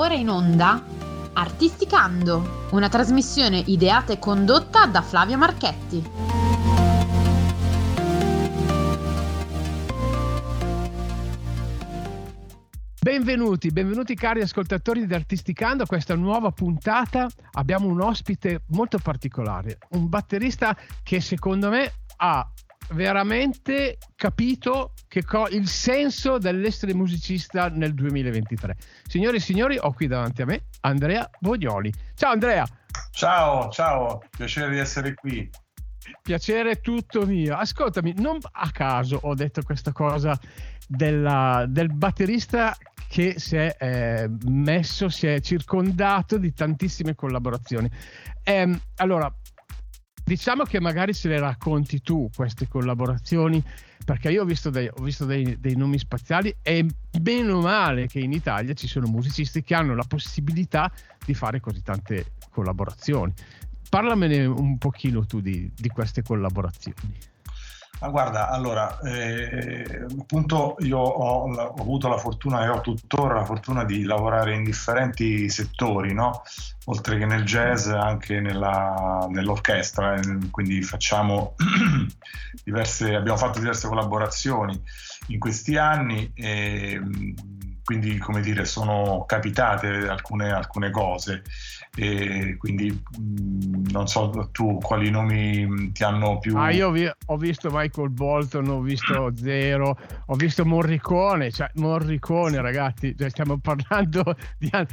ora in onda Artisticando, una trasmissione ideata e condotta da Flavio Marchetti. Benvenuti, benvenuti cari ascoltatori di Artisticando a questa nuova puntata. Abbiamo un ospite molto particolare, un batterista che secondo me ha veramente capito co- il senso dell'essere musicista nel 2023. Signori e signori, ho qui davanti a me Andrea Voglioli. Ciao Andrea! Ciao, ciao, piacere di essere qui. Piacere tutto mio. Ascoltami, non a caso ho detto questa cosa della, del batterista che si è eh, messo, si è circondato di tantissime collaborazioni. Eh, allora, diciamo che magari se le racconti tu queste collaborazioni, perché io ho visto dei, ho visto dei, dei nomi spaziali e meno male che in Italia ci sono musicisti che hanno la possibilità di fare così tante collaborazioni. Parlamene un pochino tu di, di queste collaborazioni. Ma guarda, allora, eh, appunto io ho, ho, avuto la fortuna e ho tuttora la fortuna di lavorare in differenti settori, no? oltre che nel jazz anche nella, nell'orchestra, eh, quindi diverse, abbiamo fatto diverse collaborazioni in questi anni e quindi come dire sono capitate alcune, alcune cose e quindi mh, non so tu quali nomi ti hanno più ah io vi, ho visto Michael Bolton ho visto Zero ho visto Morricone cioè Morricone ragazzi cioè, stiamo parlando di cioè,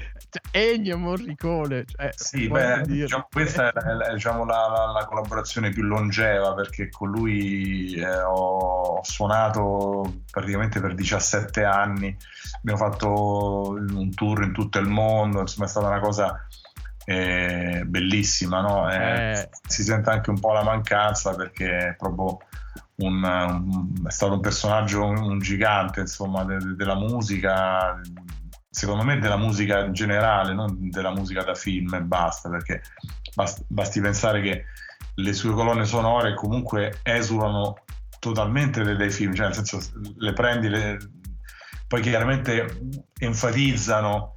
Ennio Morricone cioè, sì beh diciamo, questa è, è diciamo, la, la, la, collaborazione più longeva perché con lui eh, ho suonato praticamente per 17 anni. Abbiamo fatto un tour in tutto il mondo insomma è stata una cosa eh, bellissima, no? eh, si sente anche un po' la mancanza perché è proprio un, un, è stato un personaggio, un, gigante insomma de, de, della musica, secondo me della musica in generale, non della musica da film e basta, perché basti, basti pensare che le sue colonne sonore comunque esulano totalmente dai film, cioè nel senso le prendi, le, poi chiaramente enfatizzano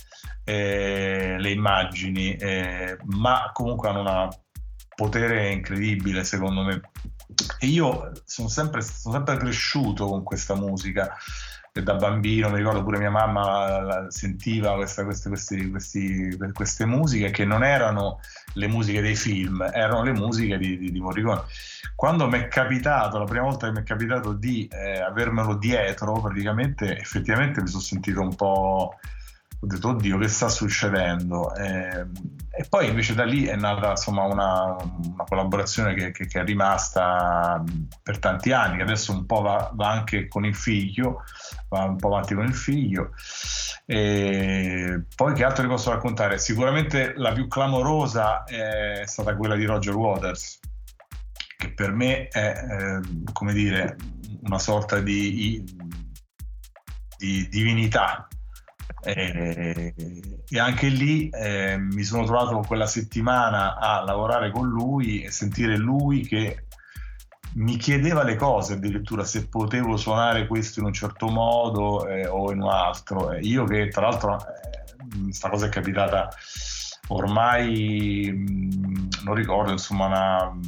eh, le immagini, eh, ma comunque hanno un potere incredibile secondo me. E io sono sempre, sono sempre cresciuto con questa musica e da bambino mi ricordo pure mia mamma sentiva questa, queste, questi, questi, queste, musiche che non erano le musiche dei film, erano le musiche di, di, di Morricone. Quando mi è capitato, la prima volta che mi è capitato di eh, avermelo dietro, praticamente effettivamente mi sono sentito un po' ho detto oddio che sta succedendo? E, e poi invece da lì è nata insomma una, una collaborazione che, che, che, è rimasta per tanti anni che adesso un po' va, va, anche con il figlio va un po' avanti con il figlio. E poi che altro vi posso raccontare? Sicuramente la più clamorosa è stata quella di Roger Waters che per me è eh, come dire una sorta di, di divinità e, e anche lì eh, mi sono trovato quella settimana a lavorare con lui e sentire lui che mi chiedeva le cose addirittura se potevo suonare questo in un certo modo eh, o in un altro. Io che tra l'altro questa eh, cosa è capitata ormai mh, non ricordo insomma una,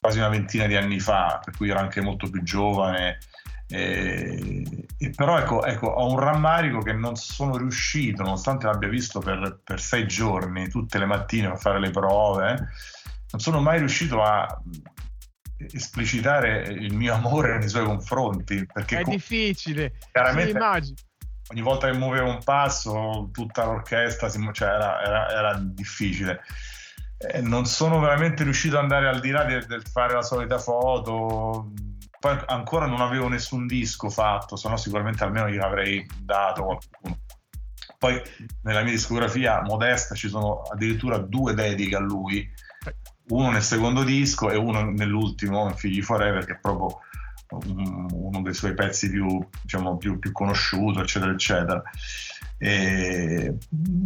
quasi una ventina di anni fa, per cui ero anche molto più giovane e, e però ecco, ecco, ho un rammarico che non sono riuscito, nonostante l'abbia visto per, per sei giorni, tutte le mattine per fare le prove, non sono mai riuscito a esplicitare il mio amore nei suoi confronti. Perché è difficile, chiaramente ogni volta che muovevo un passo, tutta l'orchestra, cioè era, era, era difficile. Eh, non sono veramente riuscito ad andare al di là del, del fare la solita foto poi ancora non avevo nessun disco fatto, se no sicuramente almeno glielo avrei dato qualcuno. Poi nella mia discografia modesta ci sono addirittura due dediche a lui, uno nel secondo disco e uno nell'ultimo, in Figli Forever, che è proprio uno dei suoi pezzi più, diciamo, più, più conosciuto, eccetera, eccetera. E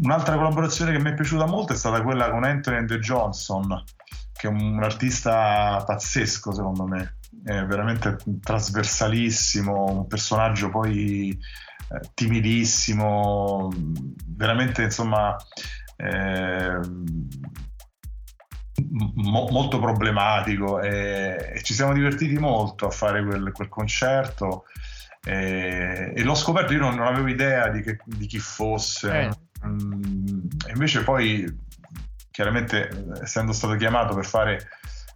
un'altra collaborazione che mi è piaciuta molto è stata quella con Anthony and Johnson, che è un artista pazzesco secondo me veramente trasversalissimo, un personaggio poi eh, timidissimo, veramente insomma eh, mo- molto problematico e, e, ci siamo divertiti molto a fare quel, quel concerto e, e, l'ho scoperto, io non, non avevo idea di, che, di chi fosse, eh. mm, invece poi chiaramente essendo stato chiamato per fare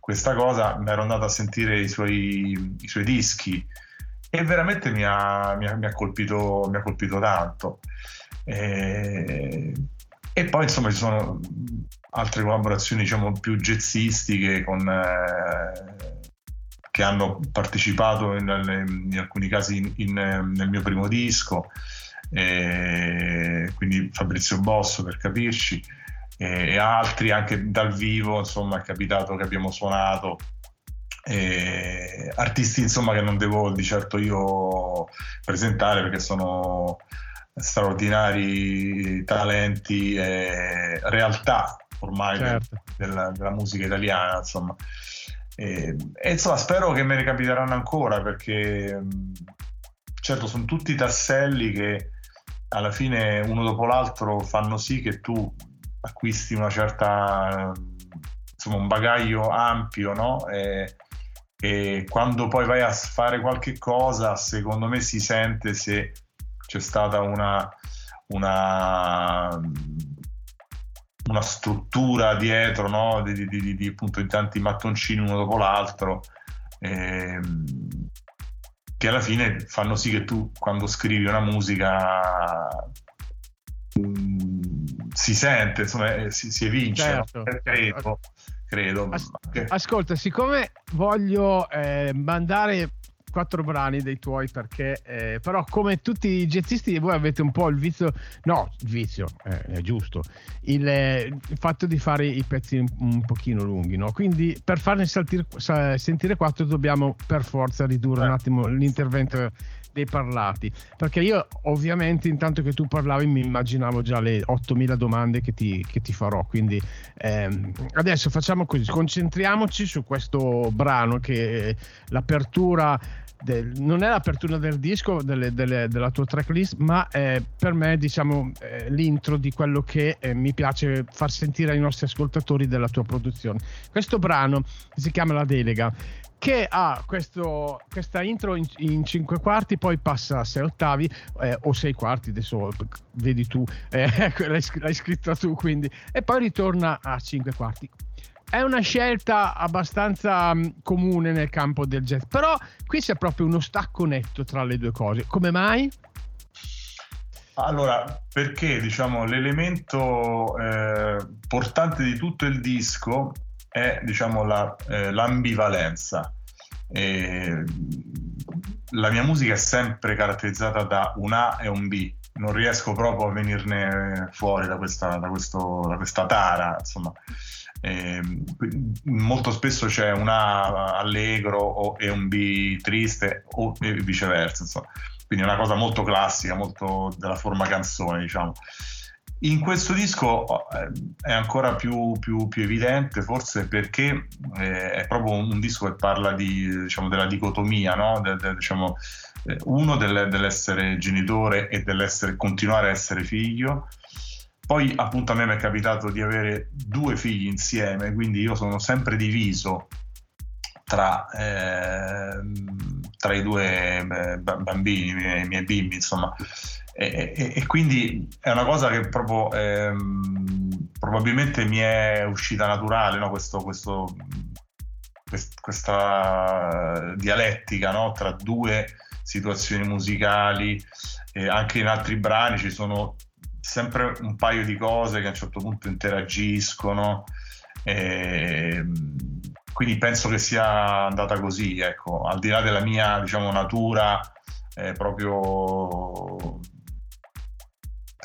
questa cosa mi ero andato a sentire i suoi, i suoi dischi e veramente mi ha, mi ha, mi ha, colpito, mi ha colpito tanto. E, e, poi insomma ci sono altre collaborazioni diciamo più jazzistiche con, eh, che hanno partecipato in, in alcuni casi in, in, nel mio primo disco, e quindi Fabrizio Bosso per capirci e altri anche dal vivo, insomma è capitato che abbiamo suonato artisti insomma che non devo di certo io presentare perché sono straordinari talenti e realtà ormai certo. della, della, musica italiana insomma e, e, insomma spero che me ne capiteranno ancora perché certo sono tutti tasselli che alla fine uno dopo l'altro fanno sì che tu acquisti una certa insomma un bagaglio ampio no? e, e quando poi vai a fare qualche cosa secondo me si sente se c'è stata una, una, una struttura dietro no? di, di, di, di, appunto di tanti mattoncini uno dopo l'altro ehm, che alla fine fanno sì che tu quando scrivi una musica si sente, insomma, eh, si, si evince, certo. no? credo, credo. As- ascolta, siccome voglio eh, mandare quattro brani dei tuoi perché eh, però come tutti i jazzisti voi avete un po' il vizio no il vizio eh, è giusto il, eh, il, fatto di fare i pezzi un, un pochino lunghi no? quindi per farne saltire, sentire quattro dobbiamo per forza ridurre un eh. attimo l'intervento dei parlati. Perché io ovviamente intanto che tu parlavi mi immaginavo già le 8000 domande che ti, che ti farò. Quindi ehm, adesso facciamo così, concentriamoci su questo brano che l'apertura... Del, non è l'apertura del disco delle, delle, della tua tracklist ma è per me diciamo l'intro di quello che eh, mi piace far sentire ai nostri ascoltatori della tua produzione questo brano si chiama La Delega che ha questo, questa intro in, in, cinque quarti, poi passa a sei ottavi eh, o sei quarti, adesso vedi tu, eh, l'hai, l'hai scritta tu quindi, e poi ritorna a cinque quarti. È una scelta abbastanza um, comune nel campo del jazz, però qui c'è proprio uno stacco netto tra le due cose. Come mai? Allora, perché diciamo l'elemento eh, portante di tutto il disco è diciamo, la, eh, l'ambivalenza. E la mia musica è sempre caratterizzata da un A e un B, non riesco proprio a venirne fuori da questa, da questo, da questa tara, insomma. E molto spesso c'è un A allegro o, e un B triste o viceversa, insomma. Quindi è una cosa molto classica, molto della forma canzone, diciamo. In questo disco eh, è ancora più, più, più evidente, forse perché eh, è proprio un, disco che parla di, diciamo, della dicotomia, no? de, de, diciamo, eh, uno del, dell'essere genitore e dell'essere, continuare a essere figlio. Poi appunto a me mi è capitato di avere due figli insieme, quindi io sono sempre diviso tra, eh, tra i due bambini, i miei, i miei bimbi, insomma. E, e, e, quindi è una cosa che proprio ehm, probabilmente mi è uscita naturale, no? questo, questo, quest, questa dialettica no? tra due situazioni musicali. Eh, anche in altri brani ci sono sempre un paio di cose che a un certo punto interagiscono. E, quindi penso che sia andata così, ecco, al di là della mia diciamo, natura eh, proprio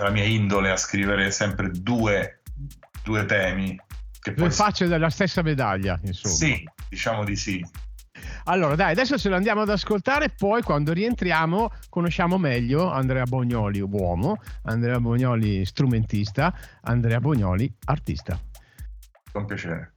la mia indole a scrivere sempre due, due temi. Che due poi... facce della stessa medaglia, insomma. Sì, diciamo di sì. Allora, dai, adesso ce lo andiamo ad ascoltare, poi quando rientriamo conosciamo meglio Andrea Bognoli, uomo, Andrea Bognoli strumentista, Andrea Bognoli artista. Con piacere.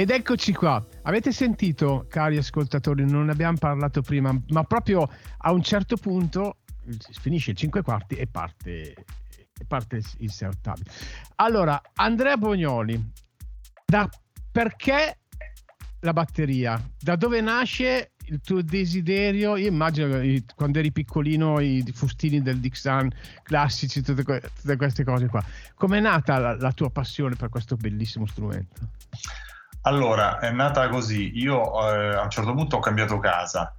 Ed eccoci qua. Avete sentito, cari ascoltatori, non ne abbiamo parlato prima, ma proprio a un certo punto finisce il 5 quarti e parte, parte il 6 ottavi. Allora, Andrea Bognoli, da perché la batteria? Da dove nasce il tuo desiderio? Io immagino quando eri piccolino i fustini del Dixon classici, tutte, tutte queste cose qua. Com'è nata la, la tua passione per questo bellissimo strumento? Allora, è nata così. Io eh, a un certo punto ho cambiato casa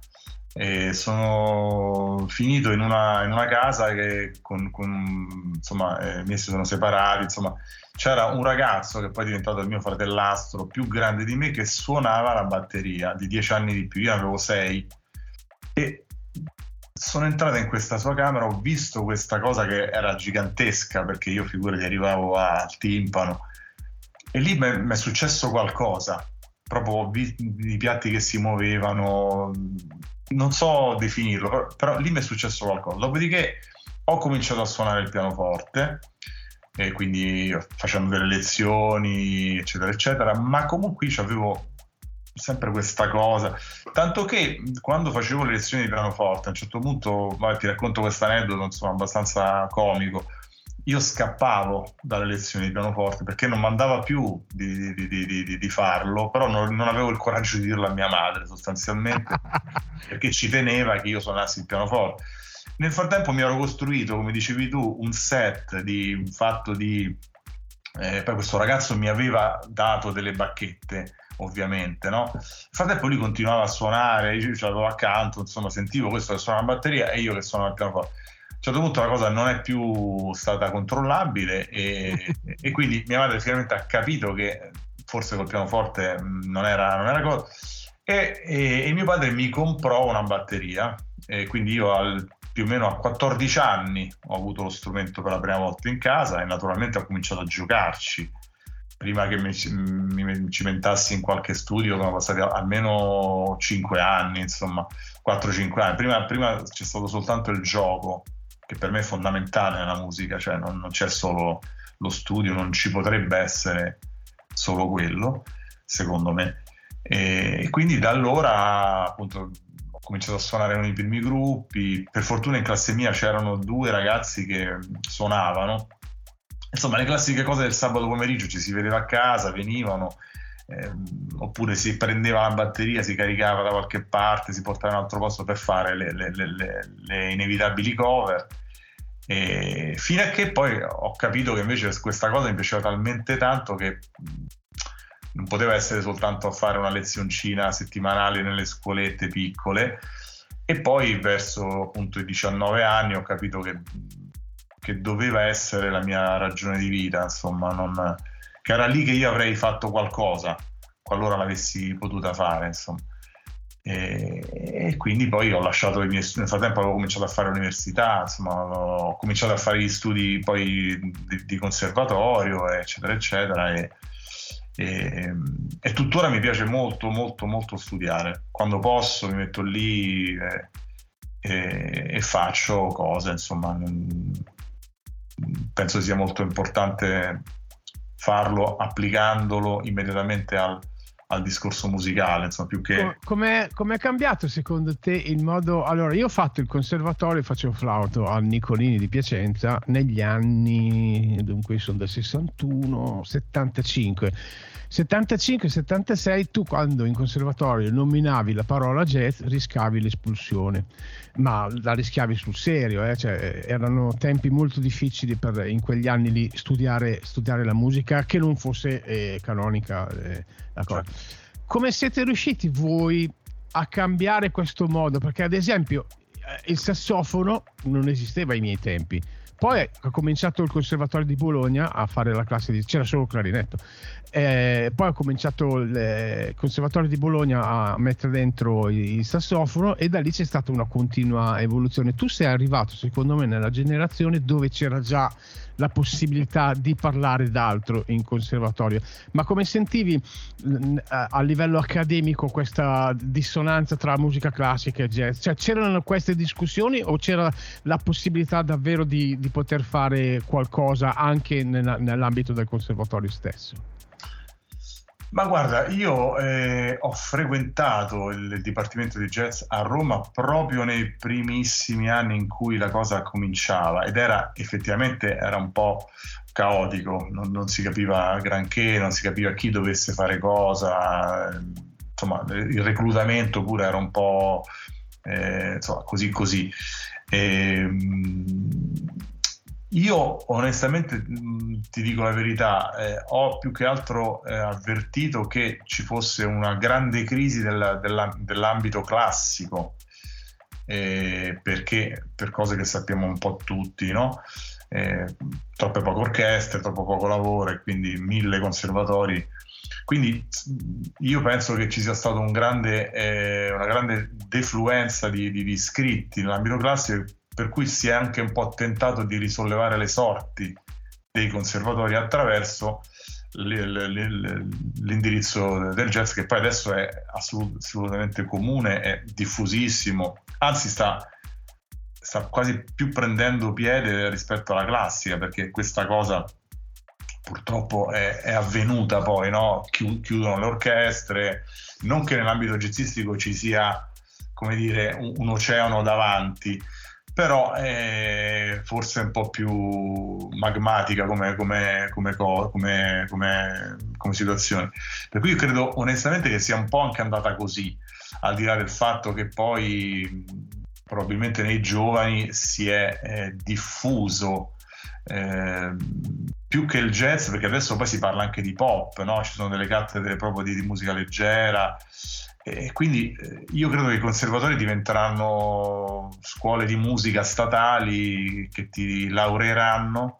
e sono finito in una, in una casa che con, con insomma, eh, miei si sono separati. Insomma, c'era un ragazzo che poi è diventato il mio fratellastro più grande di me che suonava la batteria di dieci anni di più. Io avevo sei e sono entrato in questa sua camera, ho visto questa cosa che era gigantesca perché io figurati arrivavo al timpano e lì mi è successo qualcosa, proprio i piatti che si muovevano, non so definirlo, però lì mi è successo qualcosa. Dopodiché ho cominciato a suonare il pianoforte, e quindi facendo delle lezioni, eccetera, eccetera, ma comunque io avevo sempre questa cosa. Tanto che quando facevo le lezioni di pianoforte, a un certo punto, vabbè, ti racconto questo aneddoto, insomma, abbastanza comico io scappavo dalle lezioni di pianoforte perché non mandava più di, di, di, di farlo, però non, non, avevo il coraggio di dirlo a mia madre sostanzialmente perché ci teneva che io suonassi il pianoforte. Nel frattempo mi ero costruito, come dicevi tu, un set di fatto di... Eh, poi questo ragazzo mi aveva dato delle bacchette ovviamente, no? Nel frattempo lui continuava a suonare, io ce l'avevo accanto, insomma sentivo questo che suona la batteria e io che suonavo il pianoforte a un certo punto la cosa non è più stata controllabile e, e quindi mia madre finalmente ha capito che forse col pianoforte non era, non era cosa. E, e, e, mio padre mi comprò una batteria e quindi io al, più o meno a 14 anni ho avuto lo strumento per la prima volta in casa e naturalmente ho cominciato a giocarci. Prima che mi, mi cimentassi in qualche studio sono passati almeno 5 anni insomma 4-5 anni. Prima, prima c'è stato soltanto il gioco che per me è fondamentale nella musica, cioè non, non c'è solo lo studio, non ci potrebbe essere solo quello, secondo me. E, quindi da allora appunto ho cominciato a suonare con i primi gruppi, per fortuna in classe mia c'erano due ragazzi che suonavano, insomma le classiche cose del sabato pomeriggio ci si vedeva a casa, venivano, ehm, oppure si prendeva la batteria, si caricava da qualche parte, si portava in un altro posto per fare le, le, le, le inevitabili cover e fino a che poi ho capito che invece questa cosa mi piaceva talmente tanto che non poteva essere soltanto fare una lezioncina settimanale nelle scuolette piccole. E poi verso appunto i 19 anni ho capito che, che doveva essere la mia ragione di vita, insomma, non, che era lì che io avrei fatto qualcosa qualora l'avessi potuta fare, insomma. E, e, quindi poi ho lasciato i miei studi, nel frattempo avevo cominciato a fare l'università, insomma, ho cominciato a fare gli studi poi di, di conservatorio, eccetera, eccetera. E, e, e, tuttora mi piace molto, molto, molto studiare. Quando posso mi metto lì e, e faccio cose, insomma, penso sia molto importante farlo applicandolo immediatamente al, al discorso musicale, insomma, più che... Come è cambiato secondo te il modo... Allora, io ho fatto il conservatorio, facevo flauto al Nicolini di Piacenza negli anni, dunque sono del 61, 75. 75-76 tu quando in conservatorio nominavi la parola jazz rischiavi l'espulsione, ma la rischiavi sul serio, eh? cioè, erano tempi molto difficili per in quegli anni lì studiare, studiare la musica che non fosse eh, canonica. Eh, certo. Come siete riusciti voi a cambiare questo modo? Perché ad esempio eh, il sassofono non esisteva ai miei tempi poi ha cominciato il conservatorio di Bologna a fare la classe di... c'era solo il clarinetto. Eh, poi ha cominciato il eh, conservatorio di Bologna a mettere dentro il sassofono e da lì c'è stata una continua evoluzione. Tu sei arrivato, secondo me, nella generazione dove c'era già la possibilità di parlare d'altro in conservatorio. Ma come sentivi a livello accademico questa dissonanza tra musica classica e jazz? Cioè, c'erano queste discussioni o c'era la possibilità davvero di, di poter fare qualcosa anche nella, nell'ambito del conservatorio stesso? Ma guarda, io eh, ho frequentato il, Dipartimento di Jazz a Roma proprio nei primissimi anni in cui la cosa cominciava ed era effettivamente era un po' caotico, non, non si capiva granché, non si capiva chi dovesse fare cosa, insomma il reclutamento pure era un po' eh, insomma, così così. E, ehm, io onestamente ti dico la verità, eh, ho più che altro eh, avvertito che ci fosse una grande crisi della, della, dell'ambito classico, eh, perché per cose che sappiamo un po' tutti, no? Eh, troppe poche orchestre, troppo poco lavoro e quindi mille conservatori. Quindi io penso che ci sia stata un eh, una grande defluenza di, di, di iscritti nell'ambito classico per cui si è anche un po' tentato di risollevare le sorti dei conservatori attraverso l'indirizzo del jazz che poi adesso è assolutamente comune, è diffusissimo, anzi sta, sta quasi più prendendo piede rispetto alla classica perché questa cosa purtroppo è, è avvenuta poi, no? chiudono le orchestre, non che nell'ambito jazzistico ci sia come dire un, un oceano davanti, però è forse un po' più magmatica come, come, come, come, situazione. Per cui io credo onestamente che sia un po' anche andata così, al di là del fatto che poi probabilmente nei giovani si è eh, diffuso eh, più che il jazz, perché adesso poi si parla anche di pop, no? ci sono delle cattedre proprio di, di musica leggera e quindi eh, io credo che i conservatori diventeranno scuole di musica statali che ti laureeranno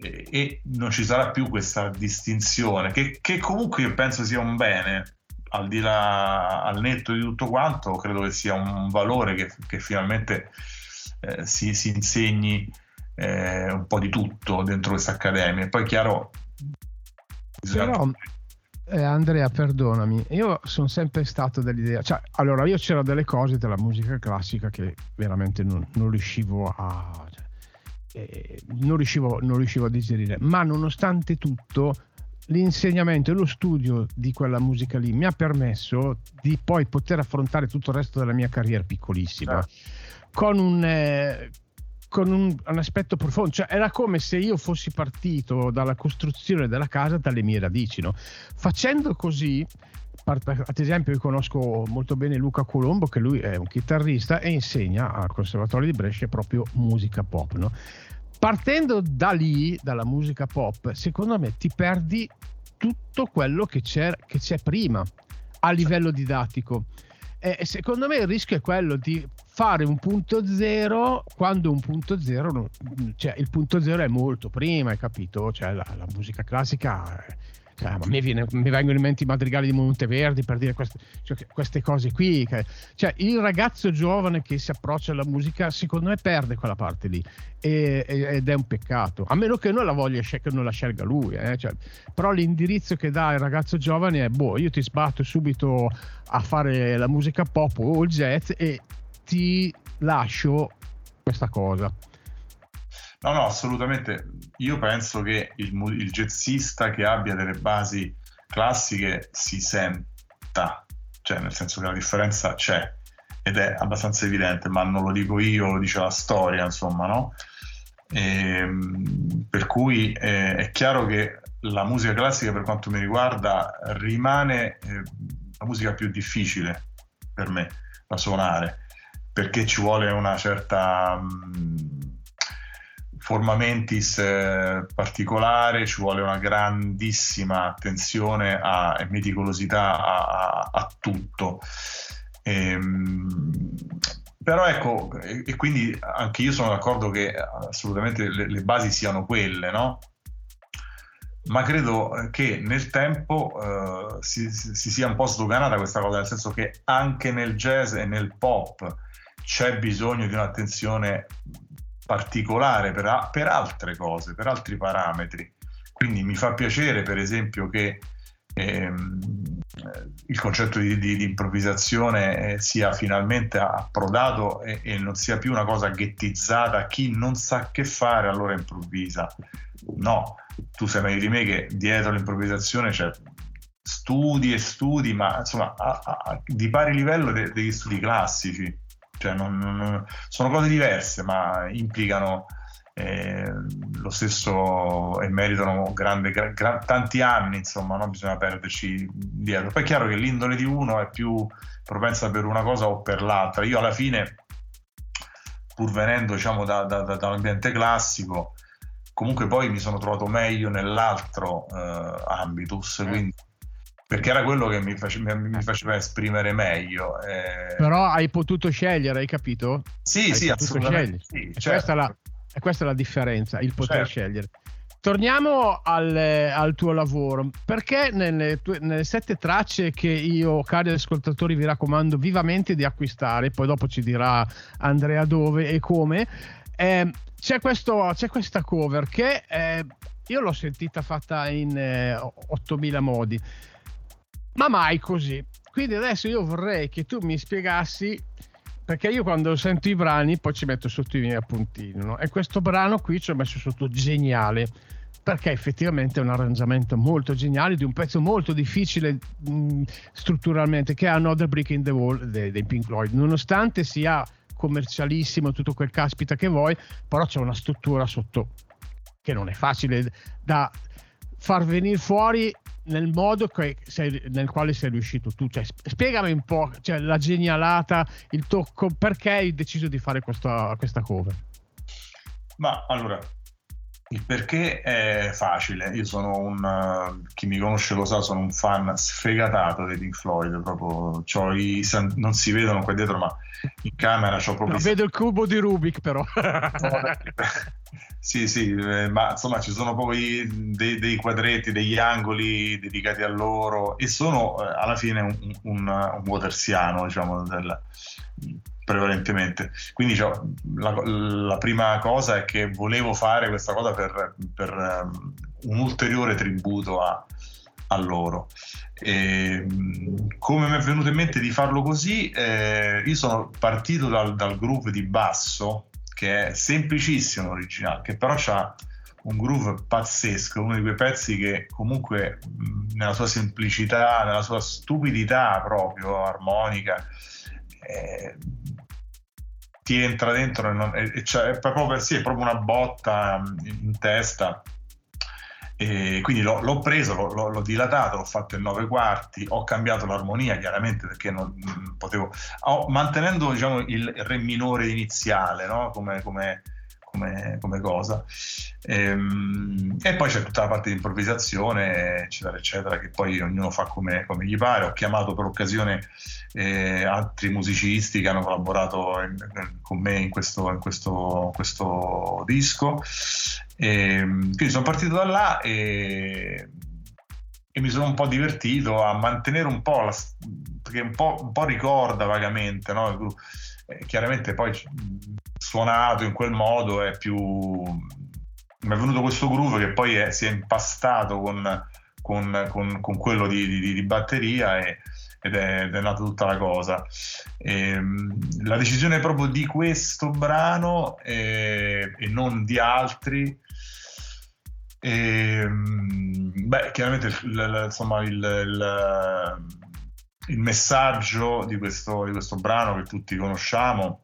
e, e non ci sarà più questa distinzione, che, che, comunque io penso sia un bene, al di là, al netto di tutto quanto, credo che sia un valore che, che finalmente eh, si, si, insegni eh, un po' di tutto dentro questa accademia. Poi chiaro... Bisogna... Però eh, Andrea, perdonami, io sono sempre stato dell'idea, cioè, allora io c'erano delle cose della musica classica che veramente non, non riuscivo a... Cioè, eh, non, riuscivo, non riuscivo a digerire, ma nonostante tutto l'insegnamento e lo studio di quella musica lì mi ha permesso di poi poter affrontare tutto il resto della mia carriera piccolissima. Certo. con un... Eh, con un, un, aspetto profondo, cioè era come se io fossi partito dalla costruzione della casa dalle mie radici, no? Facendo così, ad esempio io conosco molto bene Luca Colombo che lui è un chitarrista e insegna al Conservatorio di Brescia proprio musica pop, no? Partendo da lì, dalla musica pop, secondo me ti perdi tutto quello che che c'è prima a livello didattico. E secondo me il rischio è quello di fare un punto zero quando un punto zero, cioè il punto zero è molto prima, hai capito? Cioè la, la musica classica cioè, a me viene, mi vengono in mente i madrigali di Monteverdi per dire queste, cioè, queste cose qui. Cioè, il ragazzo giovane che si approccia alla musica, secondo me, perde quella parte lì. E, ed è un peccato. A meno che non la voglia che non la scelga lui. Eh? Cioè, però l'indirizzo che dà il ragazzo giovane è: boh, io ti sbatto subito a fare la musica pop o il jazz e ti lascio questa cosa. No, no, assolutamente. Io penso che il, il jazzista che abbia delle basi classiche si senta, cioè nel senso che la differenza c'è ed è abbastanza evidente, ma non lo dico io, lo dice la storia, insomma, no? E, ehm, per cui eh, è chiaro che la musica classica, per quanto mi riguarda, rimane eh, la musica più difficile per me da suonare perché ci vuole una certa mh, mm, forma mentis eh, particolare, ci vuole una grandissima attenzione a, e meticolosità a, a, a tutto. E, ehm, però ecco, e, e, quindi anche io sono d'accordo che assolutamente le, le basi siano quelle, no? Ma credo che nel tempo eh, si, si, sia un po' sdoganata questa cosa, nel senso che anche nel jazz e nel pop c'è bisogno di un'attenzione particolare per, per, altre cose, per altri parametri. Quindi mi fa piacere, per esempio, che ehm, il concetto di, di, di improvvisazione eh, sia finalmente approdato e, e, non sia più una cosa ghettizzata. Chi non sa che fare allora improvvisa. No, tu sai meglio di me che dietro l'improvvisazione c'è studi e studi, ma insomma a, a, di pari livello de, degli studi classici. Cioè, non, non, sono cose diverse, ma implicano eh, lo stesso e meritano grande, gra, tanti anni, insomma, non bisogna perderci dietro. Poi è chiaro che l'indole di uno è più propensa per una cosa o per l'altra. Io alla fine, pur venendo diciamo, da, da, da, da un ambiente classico, comunque poi mi sono trovato meglio nell'altro eh, ambitus, eh. quindi perché era quello che mi, face, mi faceva esprimere meglio. Eh... Però hai potuto scegliere, hai capito? Sì, hai sì, assolutamente. Sì, certo. questa, è la, questa, è la, differenza, il poter certo. scegliere. Torniamo al, al, tuo lavoro, perché nelle, tue, nelle, sette tracce che io, cari ascoltatori, vi raccomando vivamente di acquistare, poi dopo ci dirà Andrea dove e come, eh, c'è, questo, c'è, questa cover che eh, io l'ho sentita fatta in eh, 8000 modi ma mai così. Quindi adesso io vorrei che tu mi spiegassi perché io quando sento i brani poi ci metto sotto i miei appuntini no? e questo brano qui ci ho messo sotto geniale perché effettivamente è un arrangiamento molto geniale di un pezzo molto difficile mh, strutturalmente che è Another Brick in the Wall dei, dei Pink Floyd nonostante sia commercialissimo tutto quel caspita che vuoi però c'è una struttura sotto che non è facile da far venire fuori nel modo sei, nel quale sei riuscito tu. Cioè, spiegami un po' cioè, la genialata, il tocco, perché hai deciso di fare questa, questa cover? Ma allora, il perché è facile. Io sono un. chi mi conosce lo sa, sono un fan sfegatato dei Pink Floyd. Proprio i, non si vedono qua dietro, ma in camera ho proprio. No, vedo il cubo di Rubik, però. Sì, sì, eh, ma insomma ci sono poi dei, dei, quadretti, degli angoli dedicati a loro e sono eh, alla fine un, un, un watersiano, diciamo, del, prevalentemente. Quindi cioè, la, la, prima cosa è che volevo fare questa cosa per, per um, un ulteriore tributo a, a loro. E, come mi è venuto in mente di farlo così, eh, io sono partito dal, dal groove di basso che è semplicissimo originale, che però ha un groove pazzesco, uno di quei pezzi che comunque nella sua semplicità, nella sua stupidità proprio armonica, ti entra dentro e, non, e, e è, proprio, sì, è proprio una botta in, in testa e quindi l'ho, l'ho preso, l'ho, l'ho, dilatato, l'ho fatto in nove quarti, ho cambiato l'armonia chiaramente perché non, non potevo, ho, mantenendo diciamo, il re minore iniziale no? come, come, come, come, cosa. E, ehm, e, poi c'è tutta la parte di improvvisazione, eccetera, eccetera, che poi ognuno fa come, gli pare. Ho chiamato per occasione eh, altri musicisti che hanno collaborato in, con me in questo, in questo, questo disco e, ehm, quindi sono partito da là e, e, mi sono un po' divertito a mantenere un po' la, perché un po', un po ricorda vagamente, no? Eh, chiaramente poi suonato in quel modo è più mi è venuto questo groove che poi è, si è impastato con, con, con, con quello di, di, di batteria e, ed, è, ed, è, nata tutta la cosa. E, ehm, la decisione proprio di questo brano e, e non di altri e, ehm, beh, chiaramente il, insomma, il, il, messaggio di questo, di questo, brano che tutti conosciamo,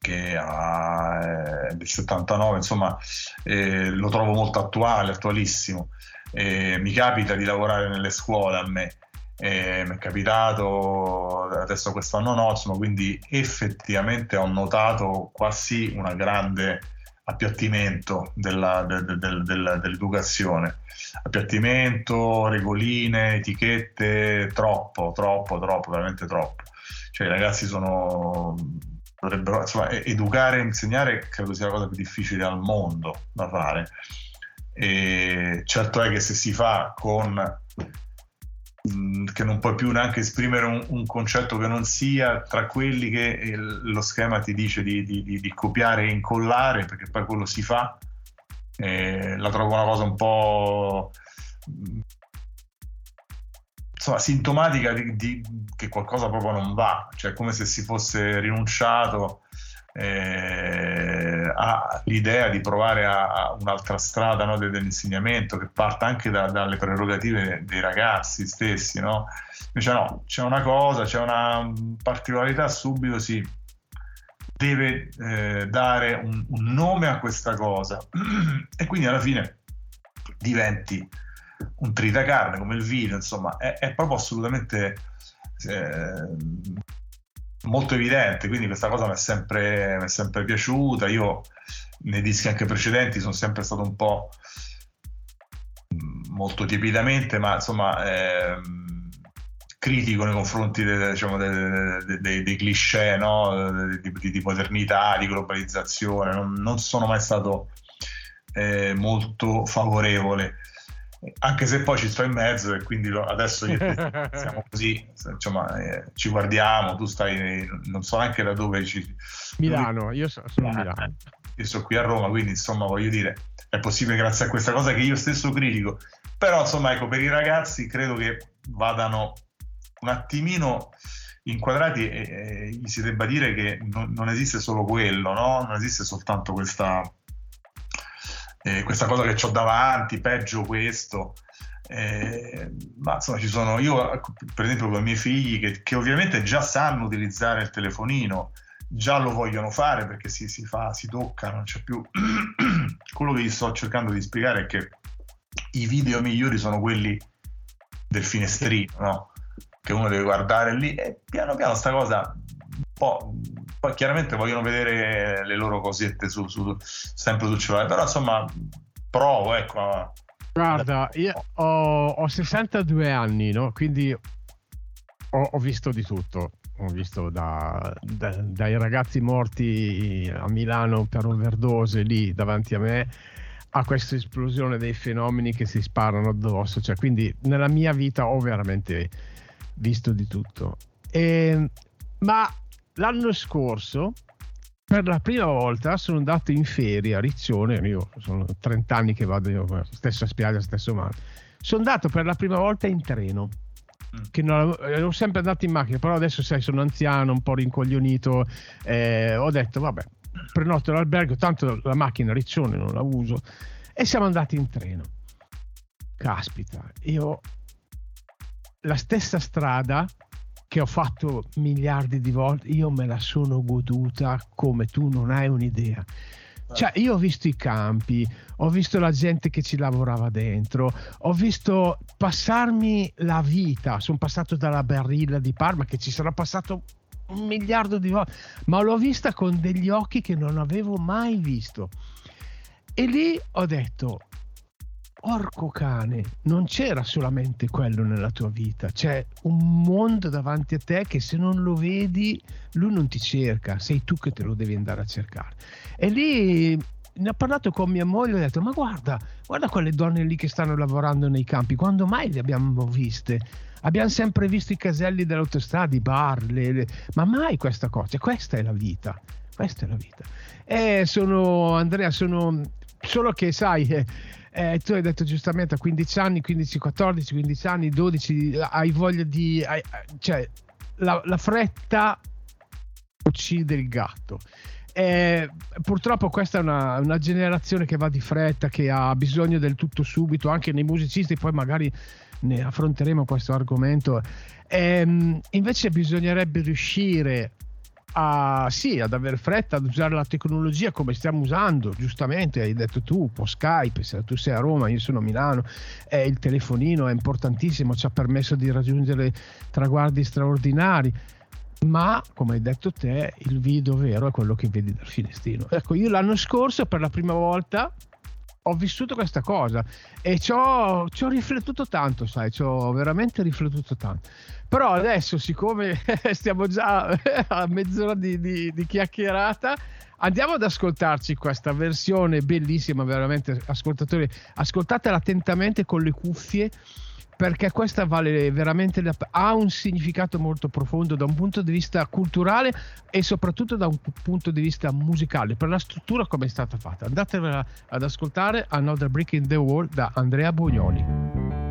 che è del 79, insomma, eh, lo trovo molto attuale, attualissimo. Eh, mi capita di lavorare nelle scuole a me. Eh, mi è capitato adesso quest'anno no, insomma, quindi effettivamente ho notato quasi una grande appiattimento della, de, de, de, dell'educazione. Appiattimento, regoline, etichette, troppo, troppo, troppo, veramente troppo. Cioè i ragazzi sono... Dovrebbero, insomma, educare e insegnare credo sia la cosa più difficile al mondo da fare. E certo è che se si fa con che non puoi più neanche esprimere un, un, concetto che non sia tra quelli che lo schema ti dice di, di, di, di, copiare e incollare, perché poi quello si fa. Eh, la trovo una cosa un po' mm, insomma, sintomatica di, che qualcosa proprio non va, cioè come se si fosse rinunciato eh, ha l'idea di provare a, a un'altra strada no, dell'insegnamento che parta anche da, dalle prerogative dei ragazzi stessi. No? Invece no, c'è una cosa, c'è una particolarità subito, si deve eh, dare un, un nome a questa cosa e quindi alla fine diventi un tritacarne come il vino, insomma, è, è proprio assolutamente eh, molto evidente, quindi questa cosa mi è sempre, sempre piaciuta. Io nei dischi anche precedenti sono sempre stato un po' molto tiepidamente, ma insomma ehm, critico nei confronti de, diciamo, de, de, dei, dei cliché no? di, di, di, modernità, di globalizzazione. Non, non sono mai stato eh, molto favorevole anche se poi ci sto in mezzo e quindi adesso io siamo così, insomma, eh, ci guardiamo, tu stai, non so neanche da dove ci... Milano, io so, sono a Milano. Io sono qui a Roma, quindi insomma voglio dire, è possibile grazie a questa cosa che io stesso critico, però insomma ecco, per i ragazzi credo che vadano un attimino inquadrati e, e gli si debba dire che non, non esiste solo quello, no? non esiste soltanto questa eh, questa cosa che ho davanti, peggio questo. Eh, ma insomma, ci sono io, per esempio, con i miei figli che, che, ovviamente già sanno utilizzare il telefonino, già lo vogliono fare perché si, si fa, si tocca, non c'è più. Quello che gli sto cercando di spiegare è che i video migliori sono quelli del finestrino, no? Che uno deve guardare lì e piano piano sta cosa po', poi chiaramente vogliono vedere le loro cosette su, su, sempre sul cellulare, però insomma provo, ecco. Guarda, io ho, ho 62 anni, no? quindi ho, ho, visto di tutto. Ho visto da, da, dai ragazzi morti a Milano per overdose lì davanti a me a questa esplosione dei fenomeni che si sparano addosso. Cioè, quindi nella mia vita ho veramente visto di tutto. E, ma l'anno scorso per la prima volta sono andato in ferie a Riccione, io sono 30 anni che vado io, stessa spiaggia, stesso mare. Sono andato per la prima volta in treno. Mm. Che non, ero sempre andato in macchina, però adesso sai, sono anziano, un po' rincoglionito. Eh, ho detto, vabbè, prenoto l'albergo, tanto la macchina Riccione non la uso. E siamo andati in treno. Caspita, io la stessa strada che ho fatto miliardi di volte, io me la sono goduta come tu non hai un'idea. Cioè, io ho visto i campi, ho visto la gente che ci lavorava dentro, ho visto passarmi la vita. Sono passato dalla Barilla di Parma, che ci sarà passato un miliardo di volte, ma l'ho vista con degli occhi che non avevo mai visto. E lì ho detto: Orco cane, non c'era solamente quello nella tua vita, c'è un mondo davanti a te che se non lo vedi, lui non ti cerca, sei tu che te lo devi andare a cercare. E lì ne ho parlato con mia moglie ho detto: Ma guarda, guarda quelle donne lì che stanno lavorando nei campi, quando mai le abbiamo viste? Abbiamo sempre visto i caselli dell'autostrada, i bar, le, le... ma mai questa cosa. Questa è la vita. Questa è la vita. E sono, Andrea, sono solo che sai, eh, tu hai detto giustamente a 15 anni, 15, 14, 15 anni, 12, hai voglia di... Hai, cioè, la, la, fretta uccide il gatto. Eh, purtroppo questa è una, una, generazione che va di fretta, che ha bisogno del tutto subito, anche nei musicisti, poi magari ne affronteremo questo argomento. Eh, invece bisognerebbe riuscire a, sì, ad avere fretta ad usare la tecnologia come stiamo usando, giustamente hai detto tu, con Skype, se tu sei a Roma, io sono a Milano, eh, il telefonino è importantissimo, ci ha permesso di raggiungere traguardi straordinari, ma come hai detto te, il video vero è quello che vedi dal finestrino. Ecco, io l'anno scorso per la prima volta ho vissuto questa cosa e ci ho, ci ho riflettuto tanto, sai, ci ho veramente riflettuto tanto. Però adesso, siccome stiamo già a mezz'ora di, di, di chiacchierata, andiamo ad ascoltarci questa versione bellissima, veramente, ascoltatori, ascoltatela attentamente con le cuffie perché questa vale veramente la, ha un significato molto profondo da un punto di vista culturale e soprattutto da un punto di vista musicale per la struttura come è stata fatta. Andatevela ad ascoltare Another Brick in the Wall da Andrea Bognoli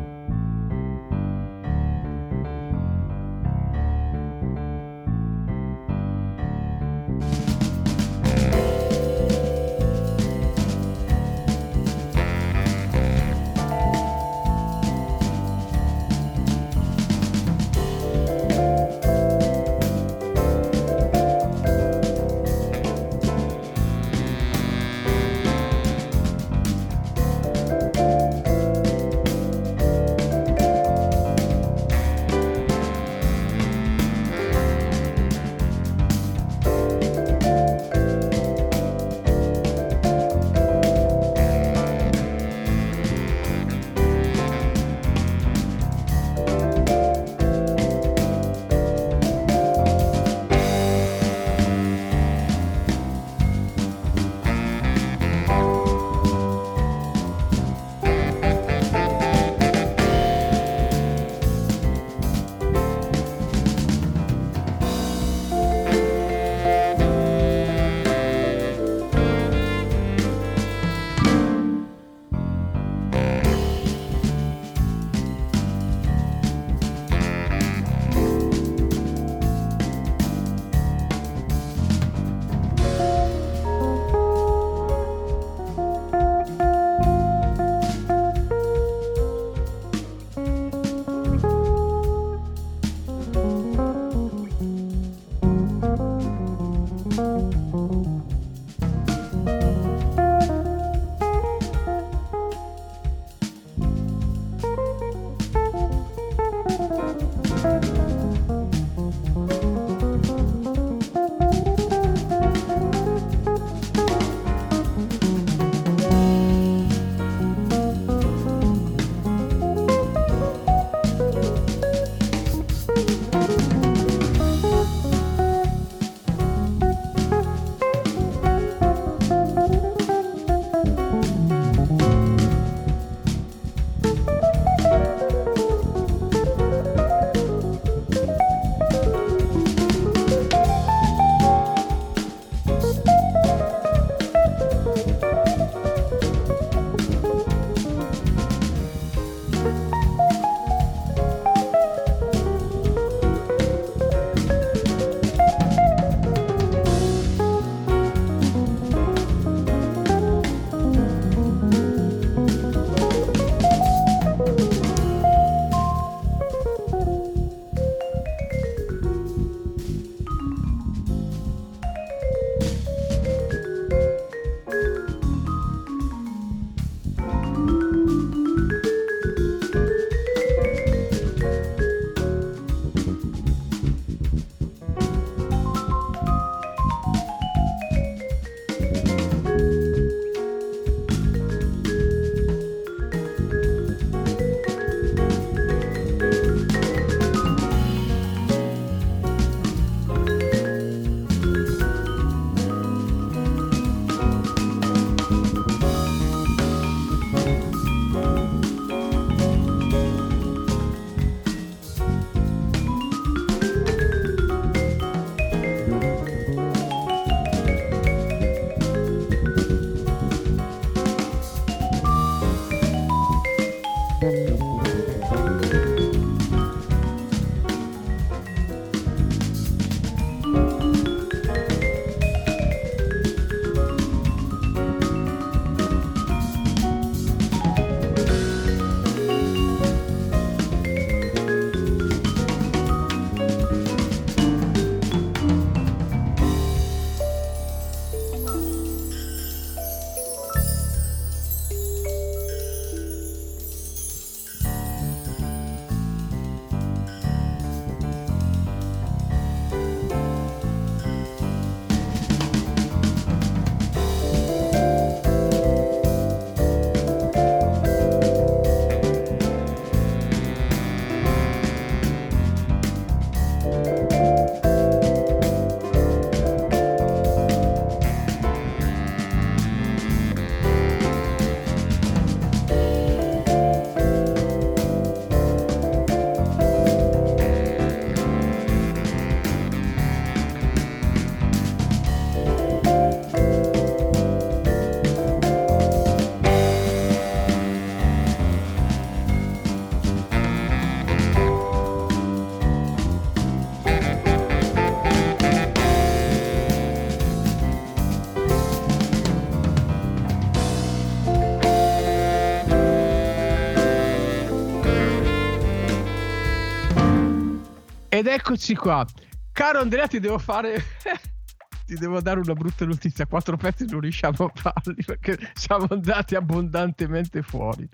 Ed eccoci qua. Caro Andrea, ti devo fare. ti devo dare una brutta notizia. Quattro pezzi non riusciamo a farli perché siamo andati abbondantemente fuori.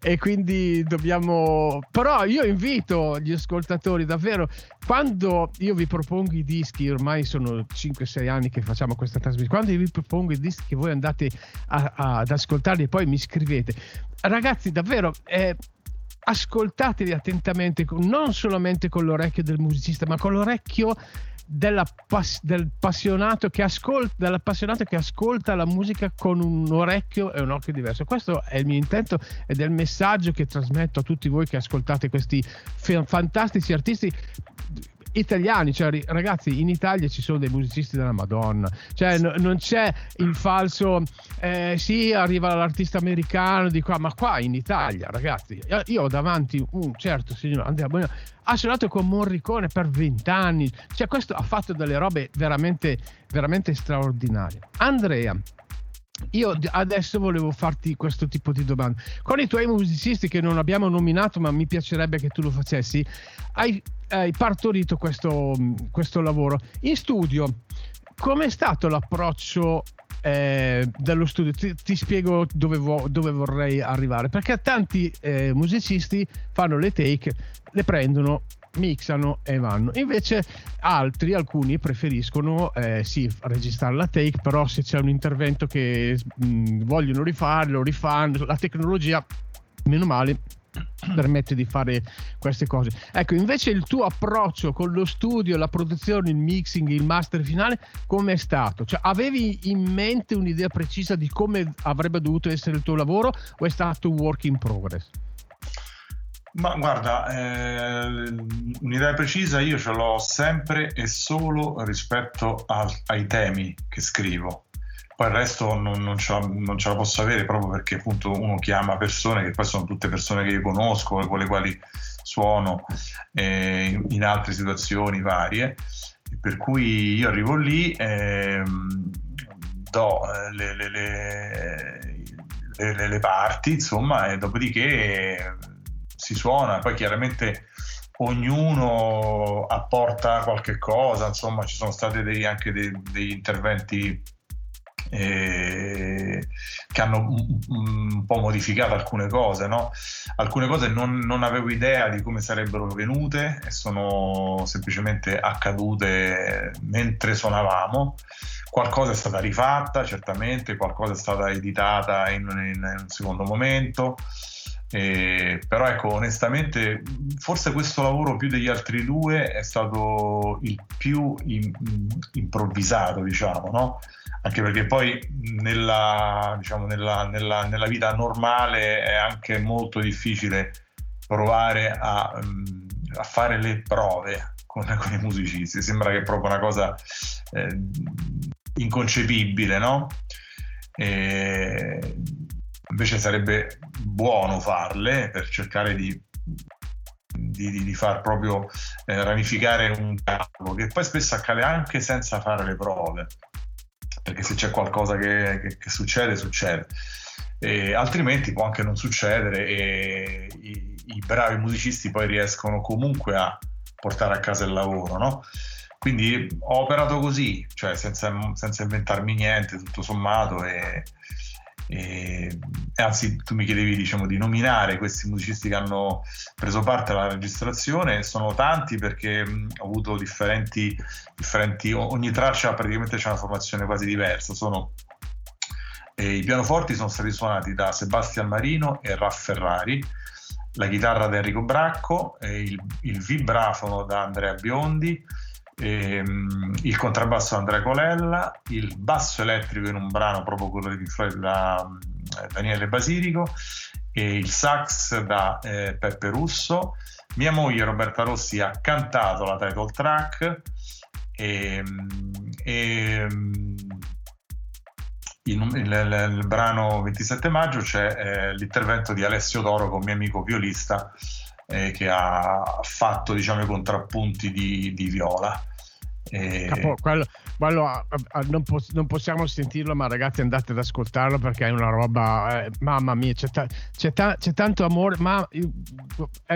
E quindi dobbiamo. Però io invito gli ascoltatori davvero. Quando io vi propongo i dischi, ormai sono 5-6 anni che facciamo questa trasmissione. Quando io vi propongo i dischi voi andate a, a, ad ascoltarli e poi mi scrivete, ragazzi, davvero. Eh, ascoltateli attentamente, non solamente con l'orecchio del musicista, ma con l'orecchio pass- del appassionato che ascolta, dell'appassionato che ascolta la musica con un orecchio e un occhio diverso. Questo è il mio intento ed è il messaggio che trasmetto a tutti voi che ascoltate questi f- fantastici artisti italiani, cioè ragazzi in Italia ci sono dei musicisti della Madonna, cioè n- non c'è il falso, eh, sì arriva l'artista americano di qua, ma qua in Italia ragazzi, io ho davanti un certo signore Andrea Bonino, ha suonato con Morricone per vent'anni, cioè questo ha fatto delle robe veramente, veramente straordinarie. Andrea, io adesso volevo farti questo tipo di domanda. Con i tuoi musicisti che non abbiamo nominato, ma mi piacerebbe che tu lo facessi, hai, hai partorito questo, questo lavoro. In studio, com'è stato l'approccio eh, dello studio. Ti, ti spiego dove, vo- dove, vorrei arrivare. Perché tanti eh, musicisti fanno le take, le prendono mixano e vanno. Invece altri, alcuni preferiscono eh, sì registrare la take, però se c'è un intervento che mh, mm, vogliono rifare, lo rifanno. La tecnologia, meno male, permette di fare queste cose. Ecco, invece il tuo approccio con lo studio, la produzione, il mixing, il master finale, come è stato? Cioè, avevi in mente un'idea precisa di come avrebbe dovuto essere il tuo lavoro o è stato un work in progress? Ma guarda, eh, un'idea precisa io ce l'ho sempre e solo rispetto a, ai temi che scrivo. Poi il resto non, non, ce la, non, ce la, posso avere proprio perché appunto uno chiama persone che poi sono tutte persone che io conosco con le quali suono eh, in, altre situazioni varie. Per cui io arrivo lì, eh, do le, le, le, le parti, insomma, e dopodiché si suona, poi chiaramente ognuno apporta qualche cosa, insomma ci sono stati dei, anche dei, degli interventi eh, che hanno un, un, po' modificato alcune cose, no? alcune cose non, non, avevo idea di come sarebbero venute e sono semplicemente accadute mentre suonavamo. Qualcosa è stata rifatta, certamente, qualcosa è stata editata in, in, in un secondo momento. Eh, però ecco, onestamente, forse questo lavoro più degli altri due è stato il più in, improvvisato, diciamo, no? Anche perché poi nella, diciamo, nella, nella, nella, vita normale è anche molto difficile provare a, a fare le prove con, con, i musicisti. Sembra che è proprio una cosa eh, inconcepibile, no? E invece sarebbe buono farle per cercare di di, di, far proprio eh, ramificare un campo che poi spesso accade anche senza fare le prove perché se c'è qualcosa che, che, che succede succede e altrimenti può anche non succedere e i, i, bravi musicisti poi riescono comunque a portare a casa il lavoro no? quindi ho operato così cioè senza, senza inventarmi niente tutto sommato e, e, anzi, tu mi chiedevi diciamo, di nominare questi musicisti che hanno preso parte alla registrazione, sono tanti perché ho avuto differenti, differenti, ogni traccia praticamente c'è una formazione quasi diversa. Sono, eh, I pianoforti sono stati suonati da Sebastian Marino e Raff Ferrari, la chitarra da Enrico Bracco, eh, il, il vibrafono da Andrea Biondi ehm, il contrabbasso Andrea Colella, il basso elettrico in un brano proprio quello di Floyd da eh, Daniele Basilico e il sax da eh, Peppe Russo. Mia moglie Roberta Rossi ha cantato la title track e, e in, il, il, brano 27 maggio c'è eh, l'intervento di Alessio Toro con mio amico violista eh, che ha fatto diciamo, i contrappunti di, di viola. E... Capo, quello, quello a, a, non, po- non, possiamo sentirlo, ma ragazzi andate ad ascoltarlo perché è una roba, eh, mamma mia, c'è, ta- c'è, ta- c'è, tanto amore, ma io,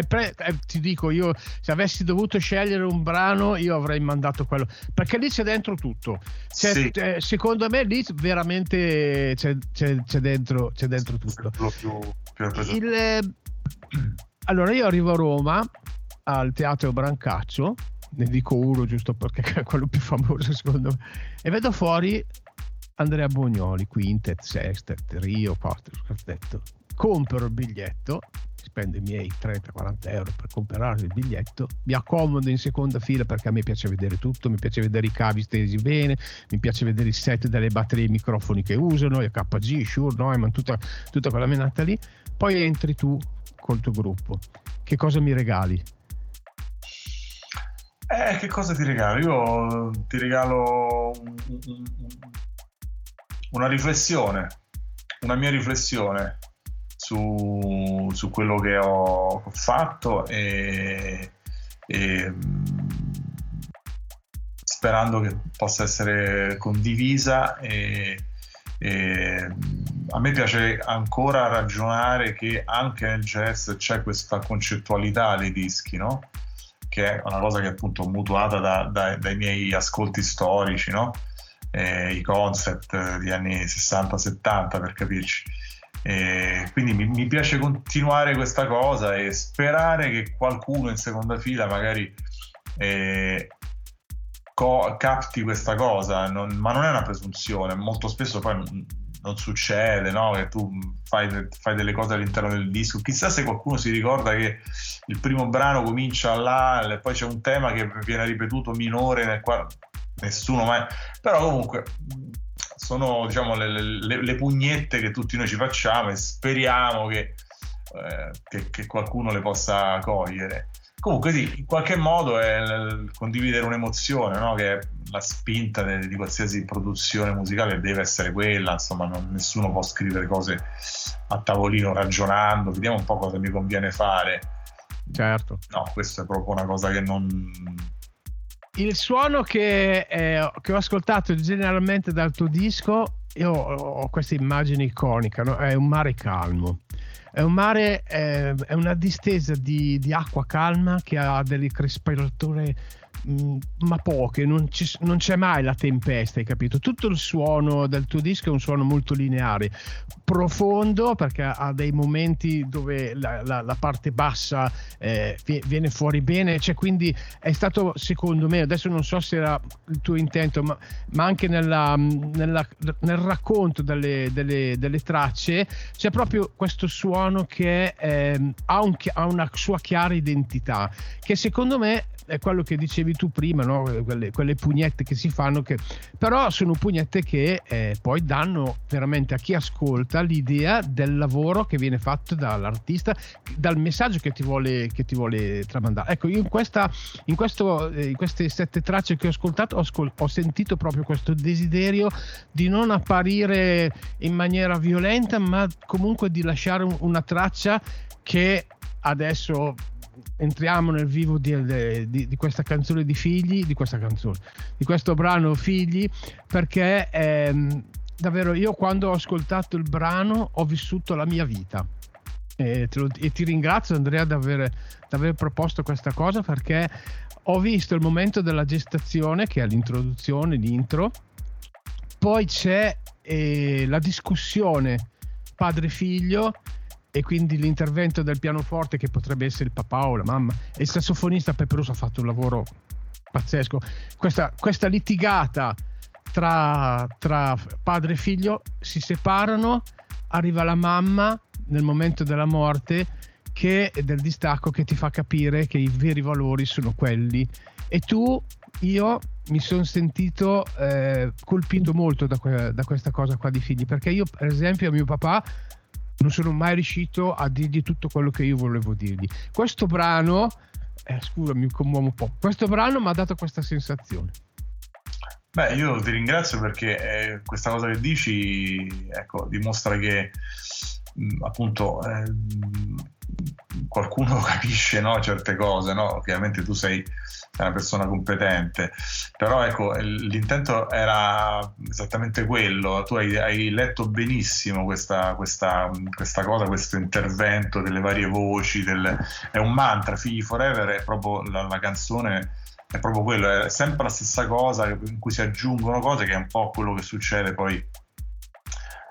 pre- eh, ti dico, io se avessi dovuto scegliere un brano io avrei mandato quello, perché lì c'è dentro tutto. C'è, sì. eh, secondo me lì veramente c'è, c'è dentro, dentro, tutto. Più, più Il, eh, allora io arrivo a Roma al Teatro Brancaccio ne dico uno giusto perché è quello più famoso secondo me, e vedo fuori Andrea Bognoli, quintet, sextet, Rio, quartetto. Compro il biglietto, spendo i miei 30-40 euro per comprare il biglietto, mi accomodo in seconda fila perché a me piace vedere tutto, mi piace vedere i cavi stesi bene, mi piace vedere i set delle batterie e i microfoni che usano, il KG, Shure, Neumann, tutta, tutta quella menata lì. Poi entri tu col tuo gruppo. Che cosa mi regali? Eh, che cosa ti regalo? Io ti regalo una riflessione, una mia riflessione su, su quello che ho fatto e, e sperando che possa essere condivisa e, e, a me piace ancora ragionare che anche nel jazz c'è questa concettualità dei dischi, no? che è una cosa che appunto ho mutuata da, da, dai miei ascolti storici, no? eh, i concept degli anni 60-70 per capirci. E quindi mi, mi, piace continuare questa cosa e sperare che qualcuno in seconda fila magari eh, co- capti questa cosa, non, ma non è una presunzione, molto spesso poi non succede, no? Che tu fai, fai, delle cose all'interno del disco. Chissà se qualcuno si ricorda che il primo brano comincia là, e poi c'è un tema che viene ripetuto minore nel quale nessuno mai. Però comunque sono diciamo le, le, le pugnette che tutti noi ci facciamo e speriamo che, eh, che, che qualcuno le possa cogliere. Comunque sì, in qualche modo è condividere un'emozione, no? che la spinta de- di qualsiasi produzione musicale deve essere quella, insomma non, nessuno può scrivere cose a tavolino ragionando, vediamo un po' cosa mi conviene fare. Certo. No, questa è proprio una cosa che non... Il suono che, eh, che ho ascoltato generalmente dal tuo disco, io ho questa immagine iconica, no? è un mare calmo è un mare, è, è una distesa di, di, acqua calma che ha delle crespature Mm, ma poche, non, ci, non, c'è mai la tempesta, hai capito? Tutto il suono del tuo disco è un suono molto lineare, profondo perché ha dei momenti dove la, la, la parte bassa eh, viene fuori bene, cioè quindi è stato secondo me, adesso non so se era il tuo intento, ma, ma anche nella, nella, nel racconto delle, delle, delle, tracce c'è proprio questo suono che eh, ha, un, ha una sua chiara identità, che secondo me è quello che dicevi dicevi tu prima, no? quelle, quelle, pugnette che si fanno, che, però sono pugnette che eh, poi danno veramente a chi ascolta l'idea del lavoro che viene fatto dall'artista, dal messaggio che ti vuole, che ti vuole tramandare. Ecco, io in, questa, in, questo, eh, in queste sette tracce che ho ascoltato ho, ascol- ho sentito proprio questo desiderio di non apparire in maniera violenta, ma comunque di lasciare un, una traccia che adesso entriamo nel vivo di, di, di, questa canzone di figli, di questa canzone, di questo brano figli, perché ehm, davvero io quando ho ascoltato il brano ho vissuto la mia vita. E, lo, e ti ringrazio Andrea di aver, aver proposto questa cosa perché ho visto il momento della gestazione che è l'introduzione, l'intro, poi c'è eh, la discussione padre-figlio e quindi l'intervento del pianoforte che potrebbe essere il papà o la mamma. E il sassofonista Pepperoso ha fatto un lavoro pazzesco. Questa, questa litigata tra, tra, padre e figlio si separano arriva la mamma nel momento della morte che del distacco che ti fa capire che i veri valori sono quelli. E tu io mi sono sentito eh, colpito molto da, que- da questa cosa qua di figli. Perché io per esempio mio papà non sono mai riuscito a dirgli tutto quello che io volevo dirgli. Questo brano, eh, scusa, mi commuovo un po'. Questo brano mi ha dato questa sensazione. Beh, io ti ringrazio perché eh, questa cosa che dici ecco, dimostra che appunto eh, qualcuno capisce no, certe cose, no? Ovviamente tu sei una persona competente. Però ecco, l'intento era esattamente quello. Tu hai, hai letto benissimo questa, questa, questa, cosa, questo intervento delle varie voci. Del, è un mantra, Figli Forever è proprio la, la canzone è proprio quello, è sempre la stessa cosa in cui si aggiungono cose che è un po' quello che succede poi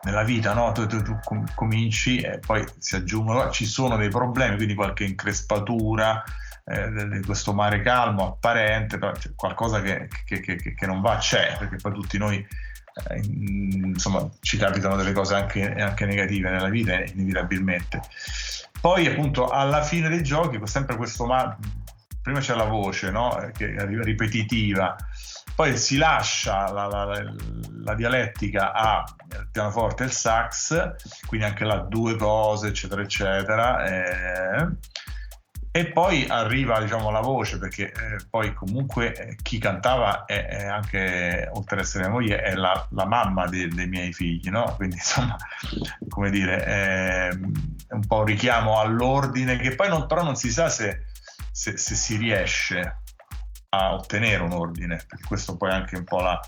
nella vita, no? tu, tu, tu, cominci e poi si aggiungono, ci sono dei problemi, quindi qualche increspatura, eh, di questo mare calmo apparente, però c'è qualcosa che, che, che, che, non va c'è, perché poi tutti noi eh, insomma ci capitano delle cose anche, anche negative nella vita inevitabilmente. Poi appunto alla fine dei giochi sempre questo mare, prima c'è la voce no? che è ripetitiva, poi si lascia la, la, la dialettica al pianoforte e il sax, quindi anche là due cose, eccetera, eccetera. Eh, e poi arriva diciamo, la voce, perché eh, poi comunque eh, chi cantava è, è, anche, oltre ad essere mia moglie, è la, la mamma de, dei miei figli, no? Quindi insomma, come dire, è, è, un po' un richiamo all'ordine che poi non, però non si sa se, se, se si riesce a ottenere un ordine, perché questo poi è anche un po' la,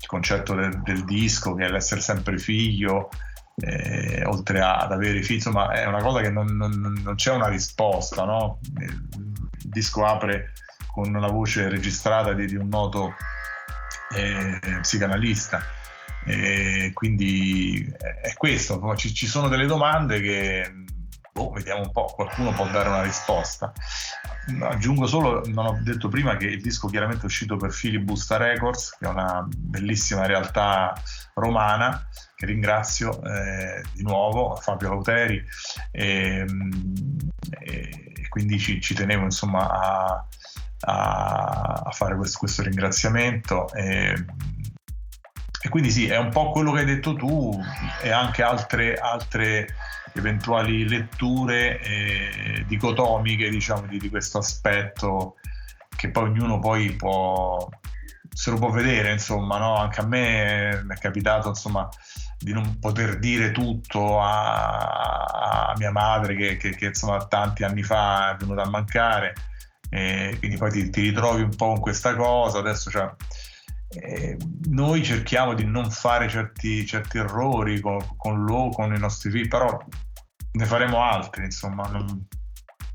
il concetto del, del disco, che è l'essere sempre figlio, eh, oltre a, ad avere figli, insomma è una cosa che non, non, non c'è una risposta, no? il disco apre con la voce registrata di, di un noto eh, psicanalista. E quindi è questo, ci, ci, sono delle domande che boh, vediamo un po', qualcuno può dare una risposta. Aggiungo solo, non ho detto prima che il disco chiaramente è uscito per Filibusta Records, che è una bellissima realtà romana che ringrazio eh, di nuovo, Fabio Lauteri, e, e quindi ci, ci, tenevo insomma a, a, a fare questo, questo ringraziamento. E, e, quindi sì, è un po' quello che hai detto tu e anche altre, altre eventuali letture eh, dicotomiche diciamo di, di questo aspetto che poi ognuno poi può se lo può vedere insomma no? anche a me mi è capitato insomma di non poter dire tutto a, a mia madre che, che, che, insomma tanti anni fa è venuta a mancare e quindi poi ti, ti ritrovi un po' con questa cosa adesso cioè, eh, noi cerchiamo di non fare certi, certi errori con, con, lo, con i nostri figli però ne faremo altri insomma non...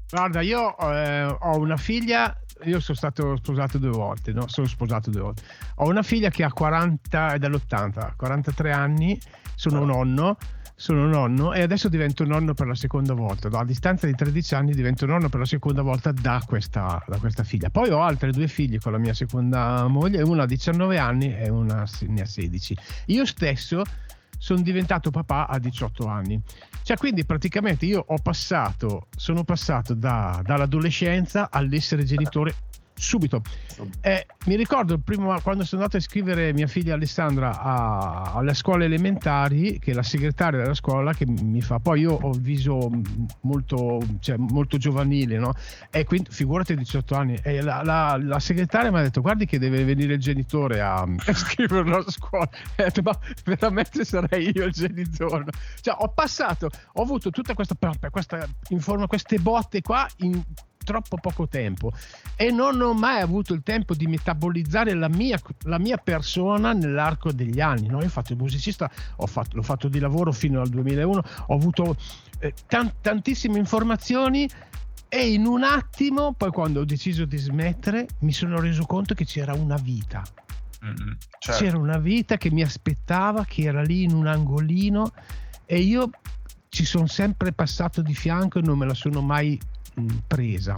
guarda io eh, ho una figlia io sono stato sposato due volte, no? Sono sposato due volte. Ho una figlia che ha 40, è dall'80, 43 anni, sono un nonno, sono nonno e adesso divento nonno per la seconda volta. A distanza di 13 anni divento nonno per la seconda volta da questa, da questa figlia. Poi ho altre due figlie con la mia seconda moglie, una ha 19 anni e una ne ha 16. Io stesso sono diventato papà a 18 anni. Cioè, quindi praticamente io ho passato, sono passato da, dall'adolescenza all'essere genitore subito. Eh, mi ricordo prima quando sono andato a iscrivere mia figlia Alessandra a, alle scuole elementari, che la segretaria della scuola che mi fa, poi io ho il viso molto, cioè, molto giovanile, no? E quindi figurati 18 anni, e la, la, la segretaria mi ha detto guardi che deve venire il genitore a, a iscriverlo a scuola. E detto, ma veramente sarei io il genitore. Cioè, ho passato, ho avuto tutta questa, questa informa, queste botte qua in troppo poco tempo e non ho mai avuto il tempo di metabolizzare la mia, la mia persona nell'arco degli anni. No? Io ho fatto il musicista, ho fatto, l'ho fatto di lavoro fino al 2001, ho avuto eh, tant- tantissime informazioni e in un attimo, poi quando ho deciso di smettere, mi sono reso conto che c'era una vita. Mm-hmm, certo. C'era una vita che mi aspettava, che era lì in un angolino e io ci sono sempre passato di fianco e non me la sono mai presa.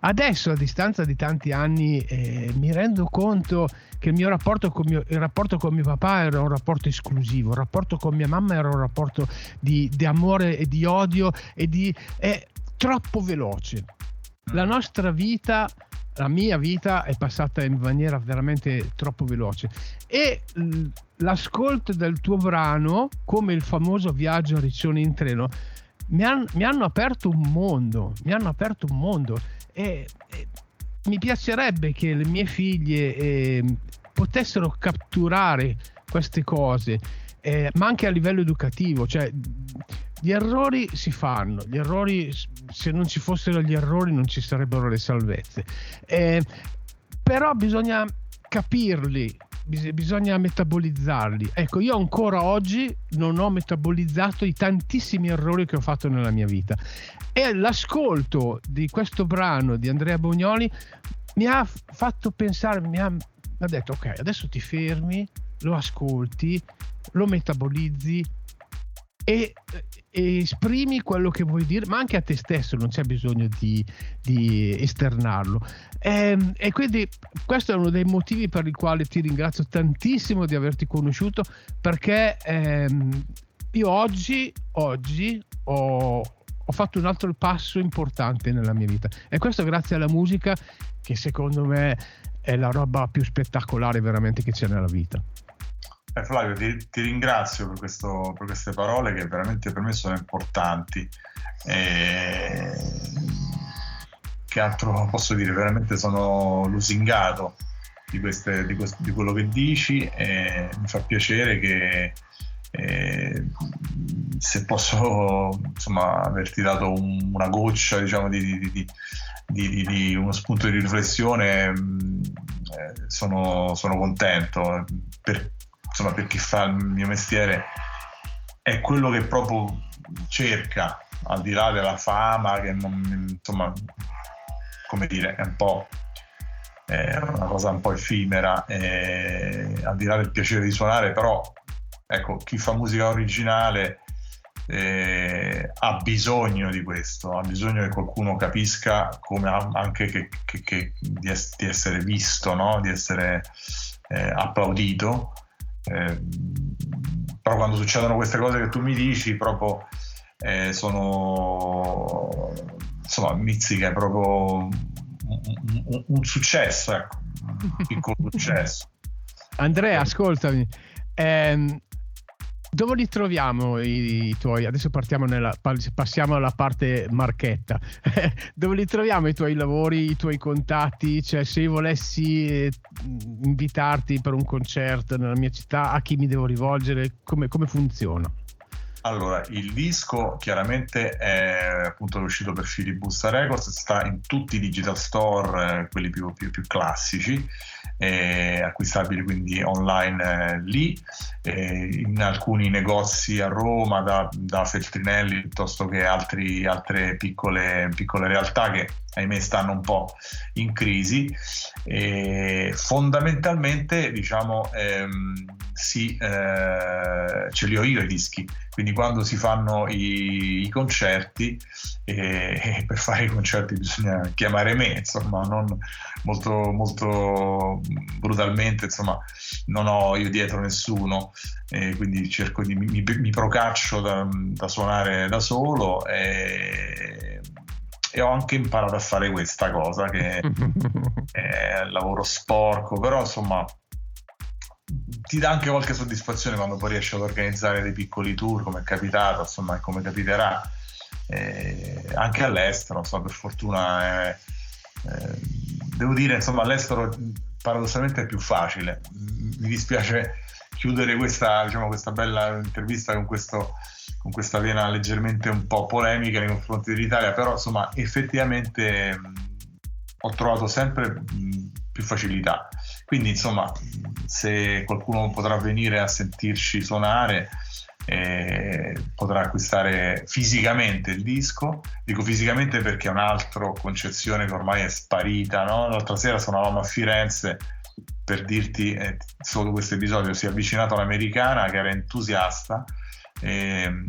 Adesso, a distanza di tanti anni, eh, mi rendo conto che il mio rapporto con mio, il rapporto con mio papà era un rapporto esclusivo, il rapporto con mia mamma era un rapporto di, di amore e di odio e di... è troppo veloce. La nostra vita la mia vita è passata in maniera veramente troppo veloce e l'ascolto del tuo brano come il famoso viaggio a Riccione in treno mi, han, mi, hanno aperto un mondo, mi hanno aperto un mondo. E, e mi piacerebbe che le mie figlie eh, potessero catturare queste cose, eh, ma anche a livello educativo, cioè gli errori si fanno, gli errori, se non ci fossero gli errori non ci sarebbero le salvezze, eh, però bisogna capirli, bisogna metabolizzarli. Ecco, io ancora oggi non ho metabolizzato i tantissimi errori che ho fatto nella mia vita. E l'ascolto di questo brano di Andrea Bognoli mi ha fatto pensare, mi ha, mi ha detto ok, adesso ti fermi, lo ascolti, lo metabolizzi e, e, esprimi quello che vuoi dire, ma anche a te stesso, non c'è bisogno di, di esternarlo. E, ehm, e, quindi questo è uno dei motivi per i quali ti ringrazio tantissimo di averti conosciuto, perché ehm, io oggi, oggi ho, ho fatto un altro passo importante nella mia vita e questo grazie alla musica che secondo me è la roba più spettacolare veramente che c'è nella vita. Eh, Flavio, ti, ti ringrazio per, questo, per, queste parole che veramente per me sono importanti. E... Che altro posso dire? Veramente sono lusingato di, queste, di, questo, di quello che dici e mi fa piacere che eh, se posso insomma, averti dato un, una goccia diciamo, di, di, uno spunto di riflessione mm, eh, sono, sono, contento per, insomma, per chi fa il mio mestiere, è quello che proprio cerca, al di là della fama, che non, insomma, come dire, è un po' è una cosa un po' effimera, eh, al di là del piacere di suonare, però ecco, chi fa musica originale eh, ha bisogno di questo, ha bisogno che qualcuno capisca come anche che, che, che di, es- di, essere visto, no? di essere eh, applaudito eh, però quando succedono queste cose che tu mi dici, proprio eh, sono insomma, mizzica proprio un, un, un successo, ecco, un piccolo successo. Andrea, ascoltami, ehm, dove li troviamo i, tuoi? Adesso nella, passiamo alla parte marchetta. Dove li troviamo i tuoi lavori, i tuoi contatti? Cioè, se io volessi eh, invitarti per un concerto nella mia città, a chi mi devo rivolgere? Come, come funziona? Allora, il disco chiaramente è appunto uscito per Filibusta Records, sta in tutti i digital store, eh, quelli più, più, più classici, eh, acquistabili quindi online eh, lì, eh, in alcuni negozi a Roma, da, da Feltrinelli piuttosto che altri, altre piccole, piccole realtà che ahimè stanno un po' in crisi. E fondamentalmente, diciamo, ehm, sì, eh, ce li ho io i dischi, quindi quando si fanno i, i concerti, eh, per fare i concerti bisogna chiamare me, insomma, non molto, molto brutalmente, insomma, non ho io dietro nessuno, eh, quindi cerco di mi, mi procaccio da, da, suonare da solo. E, e ho anche imparato a fare questa cosa che è lavoro sporco, però insomma ti dà anche qualche soddisfazione quando poi riesci ad organizzare dei piccoli tour come è capitato, insomma, come capiterà eh, anche all'estero, insomma, per fortuna eh, eh, devo dire, insomma, all'estero paradossalmente è più facile. Mi dispiace chiudere questa, diciamo, questa bella intervista con, questo, con questa vena leggermente un po' polemica nei confronti dell'Italia, però insomma effettivamente mh, ho trovato sempre mh, più facilità. Quindi insomma se qualcuno potrà venire a sentirci suonare eh, potrà acquistare fisicamente il disco. Dico fisicamente perché è un'altra concezione che ormai è sparita. No? L'altra sera suonavamo a Firenze per dirti eh, solo questo episodio, si è avvicinato all'americana che era entusiasta. Eh,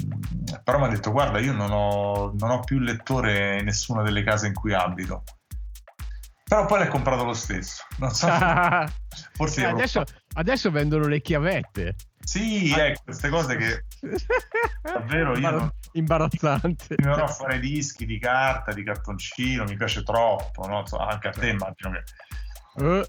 però mi ha detto guarda io non ho, non ho più lettore in nessuna delle case in cui abito però poi l'hai comprato lo stesso non so forse eh, adesso, adesso vendono le chiavette sì, ah. ecco, queste cose che davvero io non... imbarazzante. Verrò a fare dischi di carta, di cartoncino, mi piace troppo, no? anche a te immagino che uh.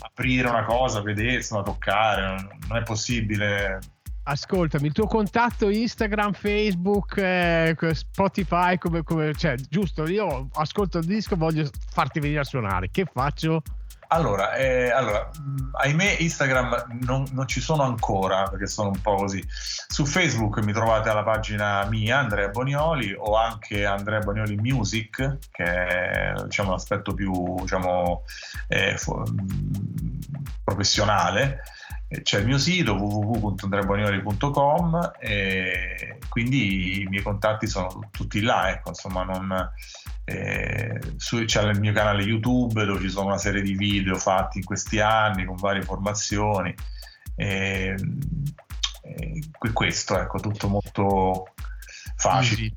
aprire una cosa, vedersela, toccare, non è possibile. Ascoltami, il tuo contatto Instagram, Facebook, eh, Spotify, come, come, cioè, giusto, io ascolto il disco, voglio farti venire a suonare, che faccio? Allora, eh, allora, ahimè Instagram non, non, ci sono ancora perché sono un po' così. Su Facebook mi trovate alla pagina mia, Andrea Bonioli, o anche Andrea Bonioli Music, che è diciamo, l'aspetto più diciamo, eh, professionale. C'è il mio sito www.andreabonioli.com e quindi i miei contatti sono tutti là, ecco, insomma, non eh, su, c'è il mio canale YouTube dove ci sono una serie di video fatti in questi anni con varie formazioni. E, e questo, ecco, tutto molto facile.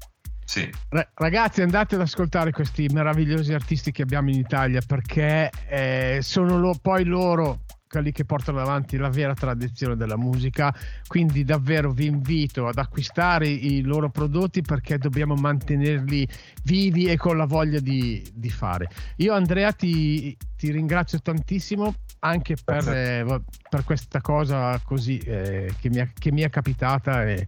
Sì. Ragazzi, andate ad ascoltare questi meravigliosi artisti che abbiamo in Italia perché eh, sono lo, poi loro quelli che portano avanti la vera tradizione della musica. Quindi davvero vi invito ad acquistare i loro prodotti perché dobbiamo mantenerli vivi e con la voglia di, di fare. Io Andrea ti, ti, ringrazio tantissimo anche per, eh, per questa cosa così eh, che, mi è, che, mi è, capitata. E,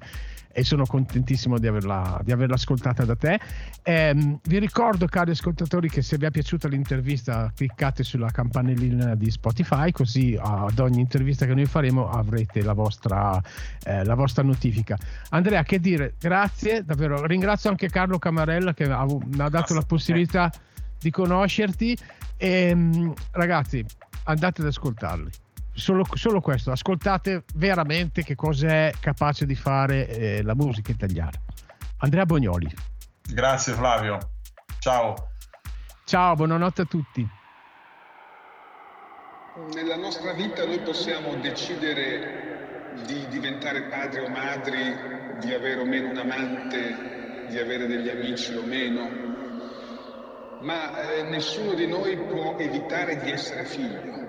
e sono contentissimo di averla, di averla ascoltata da te. Eh, vi ricordo, cari ascoltatori, che se vi è piaciuta l'intervista, cliccate sulla campanellina di Spotify, così ad ogni intervista che noi faremo avrete la vostra, eh, la vostra notifica. Andrea, che dire, grazie, davvero. Ringrazio anche Carlo Camarella che ha, mi ha dato la possibilità di conoscerti. E, ehm, ragazzi, andate ad ascoltarli solo, solo, questo, ascoltate veramente che cos'è capace di fare eh, la musica italiana. Andrea Bognoli. Grazie Flavio, ciao. Ciao, buonanotte a tutti. Nella nostra vita noi possiamo decidere di diventare padri o madri, di avere o meno un amante, di avere degli amici o meno, ma eh, nessuno di noi può evitare di essere figlio.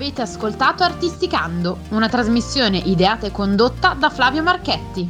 Avete ascoltato Artisticando, una trasmissione ideata e condotta da Flavio Marchetti.